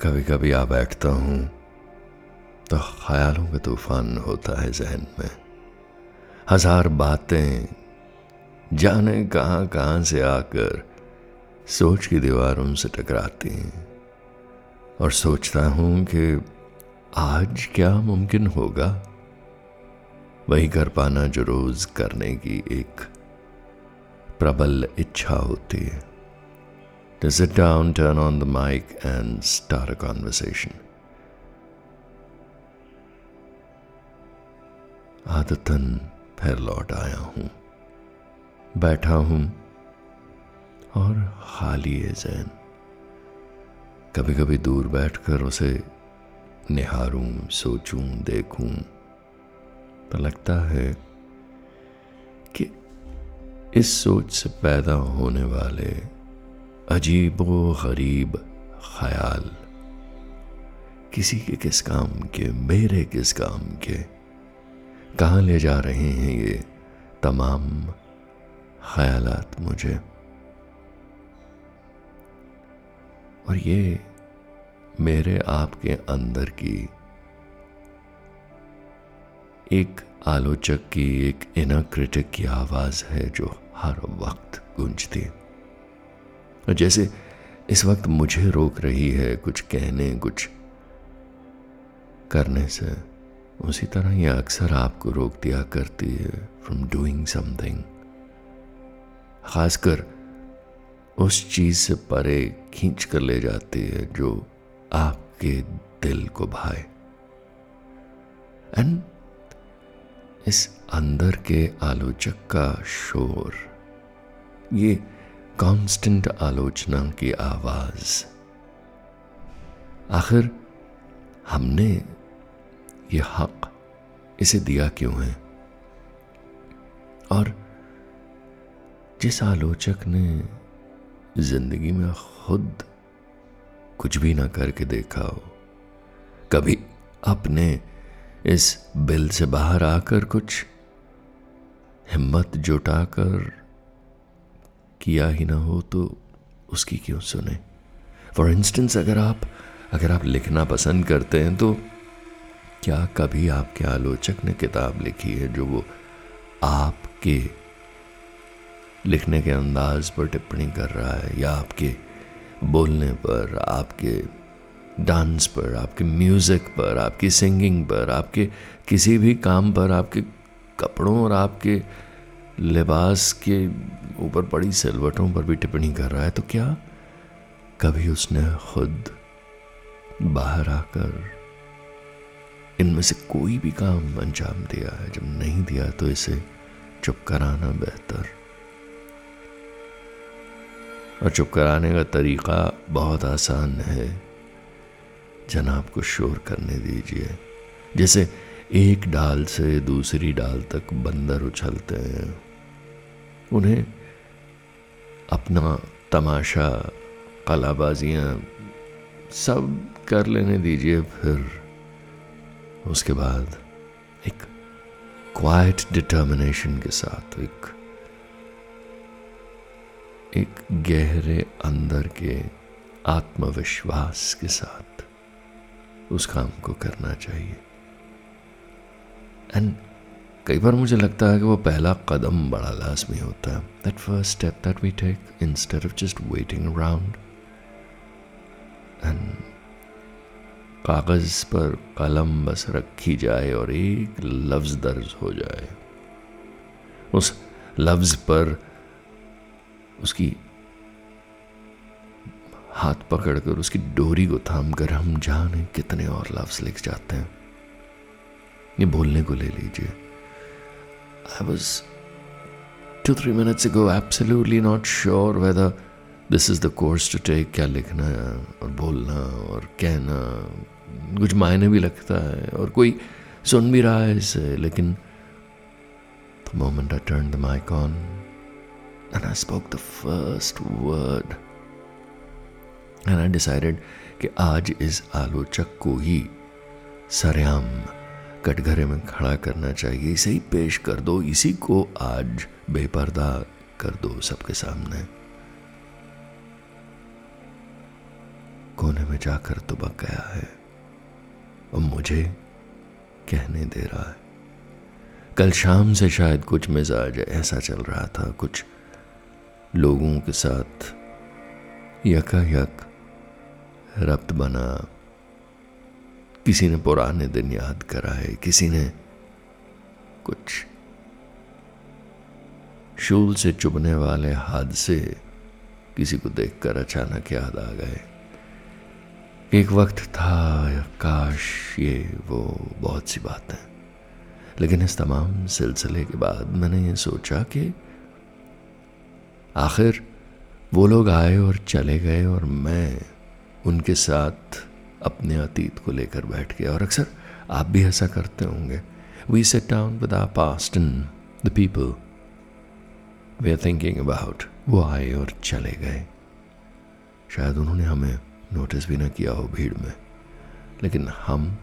कभी कभी आ बैठता हूँ तो ख्यालों का तूफ़ान होता है जहन में। हज़ार बातें, जाने कहाँ कहाँ से आकर सोच की दीवारों से टकराती हैं। और सोचता हूँ कि आज क्या मुमकिन होगा? वही कर पाना जो रोज करने की एक प्रबल इच्छा होती है। To sit down, turn on the mic, and start a conversation. आदतन फिर लौट आया हूँ। बैठा हूँ। और खाली है जैन कभी कभी दूर बैठकर उसे निहारूं सोचूं देखूँ। तो लगता है कि इस सोच से पैदा होने वाले अजीब व गरीब ख्याल। किसी के किस काम के, मेरे किस काम के? कहाँ ले जा रहे हैं ये तमाम ख्यालात मुझे? और ये मेरे आपके अंदर की एक आलोचक की, एक इनर क्रिटिक की आवाज़ है जो हर वक्त गूंजती है। और जैसे इस वक्त मुझे रोक रही है कुछ कहने, कुछ करने से, उसी तरह ये अक्सर आपको रोक दिया करती है फ्रॉम डूइंग समथिंग खासकर उस चीज़ से परे खींच कर ले जाती है जो आपके दिल को भाए। एंड इस अंदर के आलोचक का शोर, ये कांस्टेंट आलोचना की आवाज़। आखिर हमने ये हक इसे दिया क्यों है? और जिस आलोचक ने ज़िंदगी में खुद कुछ भी ना करके देखा हो, कभी अपने इस बिल से बाहर आकर कुछ हिम्मत जुटाकर किया ही ना हो तो उसकी क्यों सुने? फॉर इंस्टेंस अगर आप अगर आप लिखना पसंद करते हैं तो क्या कभी आपके आलोचक ने किताब लिखी है जो वो आपके लिखने के अंदाज पर टिप्पणी कर रहा है, या आपके बोलने पर, आपके डांस पर, आपके म्यूज़िक पर, आपकी सिंगिंग पर, आपके किसी भी काम पर, आपके कपड़ों और आपके लिबास के ऊपर पड़ी सिलवटों पर भी टिप्पणी कर रहा है तो क्या कभी उसने खुद बाहर आकर इनमें से कोई भी काम अंजाम दिया है? जब नहीं दिया तो इसे चुप कराना बेहतर। और चुप कराने का तरीका बहुत आसान है। जनाब को शोर करने दीजिए। जैसे एक डाल से दूसरी डाल तक बंदर उछलते हैं। उन्हें अपना तमाशा कलाबाजियाँ सब कर लेने दीजिए, फिर उसके बाद एक क्वाइट डिटर्मिनेशन के साथ, एक एक गहरे अंदर के आत्मविश्वास के साथ उस काम को करना चाहिए। एंड कई बार मुझे लगता है कि वो पहला कदम बड़ा लाजमी होता है। That first step that we take instead of just waiting around and कागज़ पर कलम बस रखी जाए और एक लफ्ज दर्ज हो जाए। उस लफ्ज पर उसकी हाथ पकड़कर, उसकी डोरी को थाम कर हम जाने कितने और लफ्ज लिख जाते हैं। ये बोलने को ले लीजिए। I was two, three minutes ago absolutely not sure whether this is the course to take क्या लिखना है और बोलना और कहना कुछ मायने भी लगता है और कोई सुन भी रहा है इसे लेकिन the moment I turned the mic on and I spoke the first word and I decided कि आज इस आलोचक को ही सरेआम कटघरे में खड़ा करना चाहिए। इसे ही पेश कर दो। इसी को आज बेपर्दा कर दो सबके सामने। कोने में जाकर दुबक गया है। और मुझे कहने दे रहा है। कल शाम से शायद कुछ मिजाज ऐसा चल रहा था। कुछ लोगों के साथ यकायक रब्त बना किसी ने पुराने दिन याद कराए, किसी ने कुछ। शूल से चुभने वाले हादसे किसी को देखकर अचानक याद आ गए। एक वक्त था, काश ये वो बहुत सी बात। है लेकिन इस तमाम सिलसिले के बाद मैंने ये सोचा कि आखिर वो लोग आए और चले गए और मैं उनके साथ अपने अतीत को लेकर बैठ गया। और अक्सर आप भी ऐसा करते होंगे। We sat down with our past and the people we are thinking about वो आए और चले गए। शायद उन्होंने हमें नोटिस भी ना किया हो भीड़ में। लेकिन हम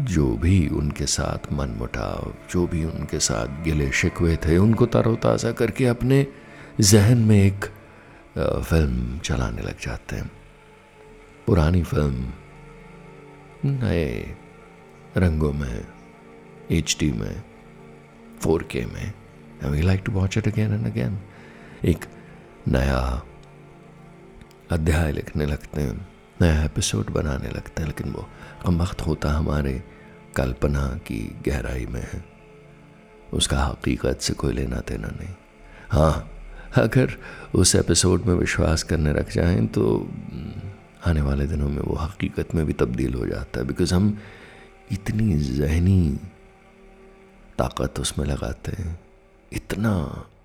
जो भी उनके साथ मन मुटाव जो भी उनके साथ गिले शिकवे थे, उनको तरोताज़ा करके अपने जहन में एक फ़िल्म चलाने लग जाते हैं। पुरानी फ़िल्म, नए रंगों में एच डी में फोर के में, and we like to watch it again and again. एक नया अध्याय लिखने लगते हैं, नया एपिसोड बनाने लगते हैं, लेकिन वो कम वक्त होता हमारे कल्पना की गहराई में है उसका हकीकत से कोई लेना देना नहीं हाँ अगर उस एपिसोड में विश्वास करने रख जाएँ तो आने वाले दिनों में वो हकीकत में भी तब्दील हो जाता है। बिकॉज़ हम इतनी जहनी ताकत उसमें लगाते हैं, इतना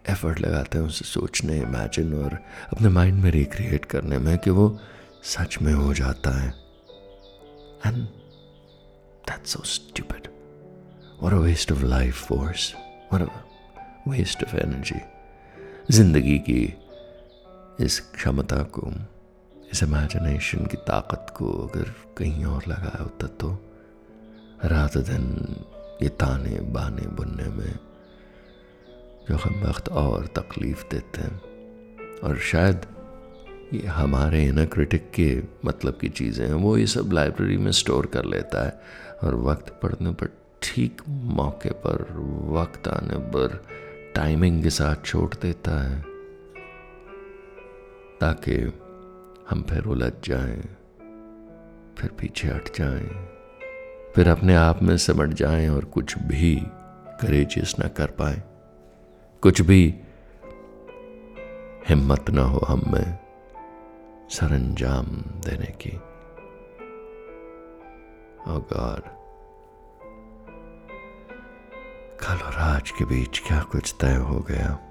एफर्ट लगाते हैं उसे सोचने इमेजिन और अपने माइंड में रिक्रिएट करने में कि वो सच में हो जाता है। And that's so stupid what a waste of life force a waste of energy ज़िंदगी की इस क्षमता को इस इमेजिनेशन की ताकत को अगर कहीं और लगाया होता तो रात दिन ये ताने बाने बुनने में जो हम वक्त और तकलीफ़ देते हैं। और शायद ये हमारे इनर क्रिटिक के मतलब की चीज़ें हैं, वो ये सब लाइब्रेरी में स्टोर कर लेता है और वक्त पढ़ने पर ठीक मौके पर, वक्त आने पर टाइमिंग के साथ छोड़ देता है। ताकि हम फिर उलझ जाएँ, फिर पीछे हट जाएँ, फिर अपने आप में समझ जाएँ और कुछ भी करेजियस ना कर पाए। कुछ भी हिम्मत ना हो हम में सरंजाम देने की। गॉड कल और आज के बीच क्या कुछ तय हो गया?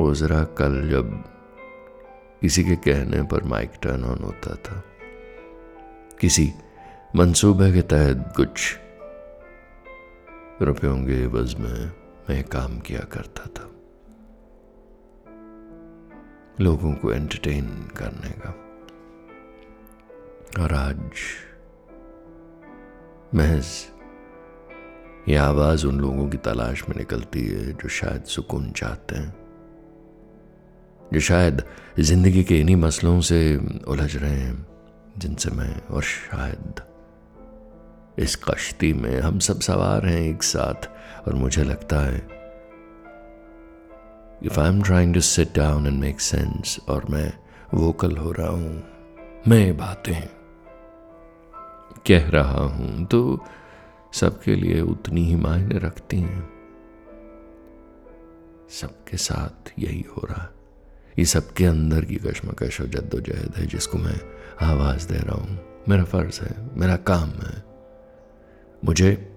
जरा कल जब किसी के कहने पर माइक टर्न ऑन होता था। किसी मंसूबे के तहत कुछ रुपयों के बज में, मैं काम किया करता था। लोगों को एंटरटेन करने का। और आज महज यह आवाज़ उन लोगों की तलाश में निकलती है जो शायद सुकून चाहते हैं। जो शायद ज़िंदगी के इन्हीं मसलों से उलझ रहे हैं, जिनसे मैं और शायद इस कश्ती में हम सब सवार हैं एक साथ, और मुझे लगता है if I am trying to sit down and make sense और मैं वोकल हो रहा हूँ, मैं बातें कह रहा हूँ तो सबके लिए उतनी ही मायने रखती हैं। सबके साथ यही हो रहा है। ये सबके अंदर की कश्मकश और जद्दोजहद है जिसको मैं आवाज़ दे रहा हूँ। मेरा फ़र्ज़ है, मेरा काम है। मुझे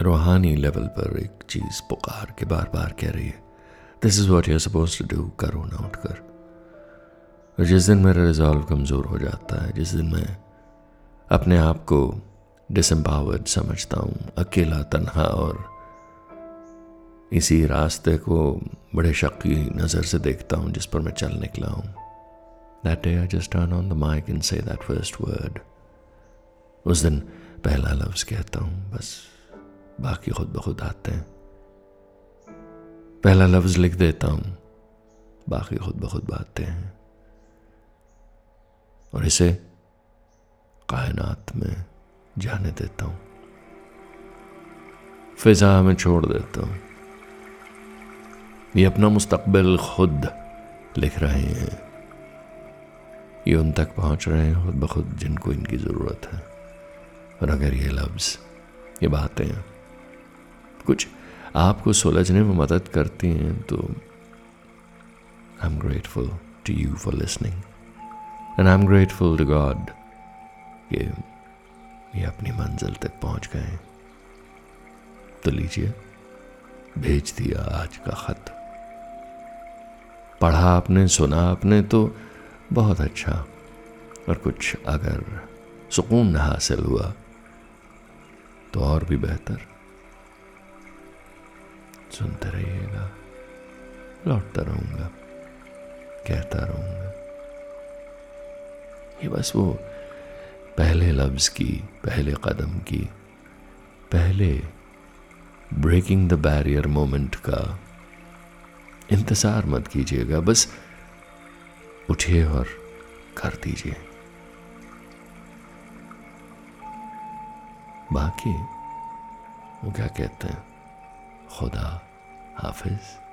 रूहानी लेवल पर एक चीज़ पुकार के बार बार कह रही है। This is what you're suppose to do करो ना उठकर। और जिस दिन मेरा रिजॉल्व कमज़ोर हो जाता है, जिस दिन मैं अपने आप को डिसम्पावर्ड समझता हूँ, अकेला, तन्हा और इसी रास्ते को बड़े शक की नज़र से देखता हूँ, जिस पर मैं चल निकला हूँ। That day I just turn on the mic and say that first word उस दिन पहला लफ्ज कहता हूँ, बस बाकी खुद ब खुद आते हैं। पहला लफ्ज लिख देता हूँ, बाकी खुद ब खुद बातें हैं। और इसे कायनात में जाने देता हूँ। फिजा में छोड़ देता हूँ। ये अपना मुस्तकबिल खुद लिख रहे हैं। ये उन तक पहुँच रहे हैं खुद ब खुद जिनको इनकी ज़रूरत है। और अगर ये लफ्ज़, ये बातें कुछ आपको सुलझने में मदद करती हैं तो I am grateful to you for listening and I am grateful to God कि ये अपनी मंजिल तक पहुँच गए। तो लीजिए, भेज दिया आज का खत। पढ़ा आपने, सुना आपने तो बहुत अच्छा। और कुछ अगर सुकून हासिल हुआ तो और भी बेहतर। सुनते रहिएगा, लौटता रहूँगा, कहता रहूँगा। ये बस वो पहले लफ्ज की, पहले कदम की, पहले ब्रेकिंग द बैरियर मोमेंट का इंतज़ार मत कीजिएगा, बस उठिए और कर दीजिए। बाकी वो क्या कहते हैं? खुदा हाफिज़।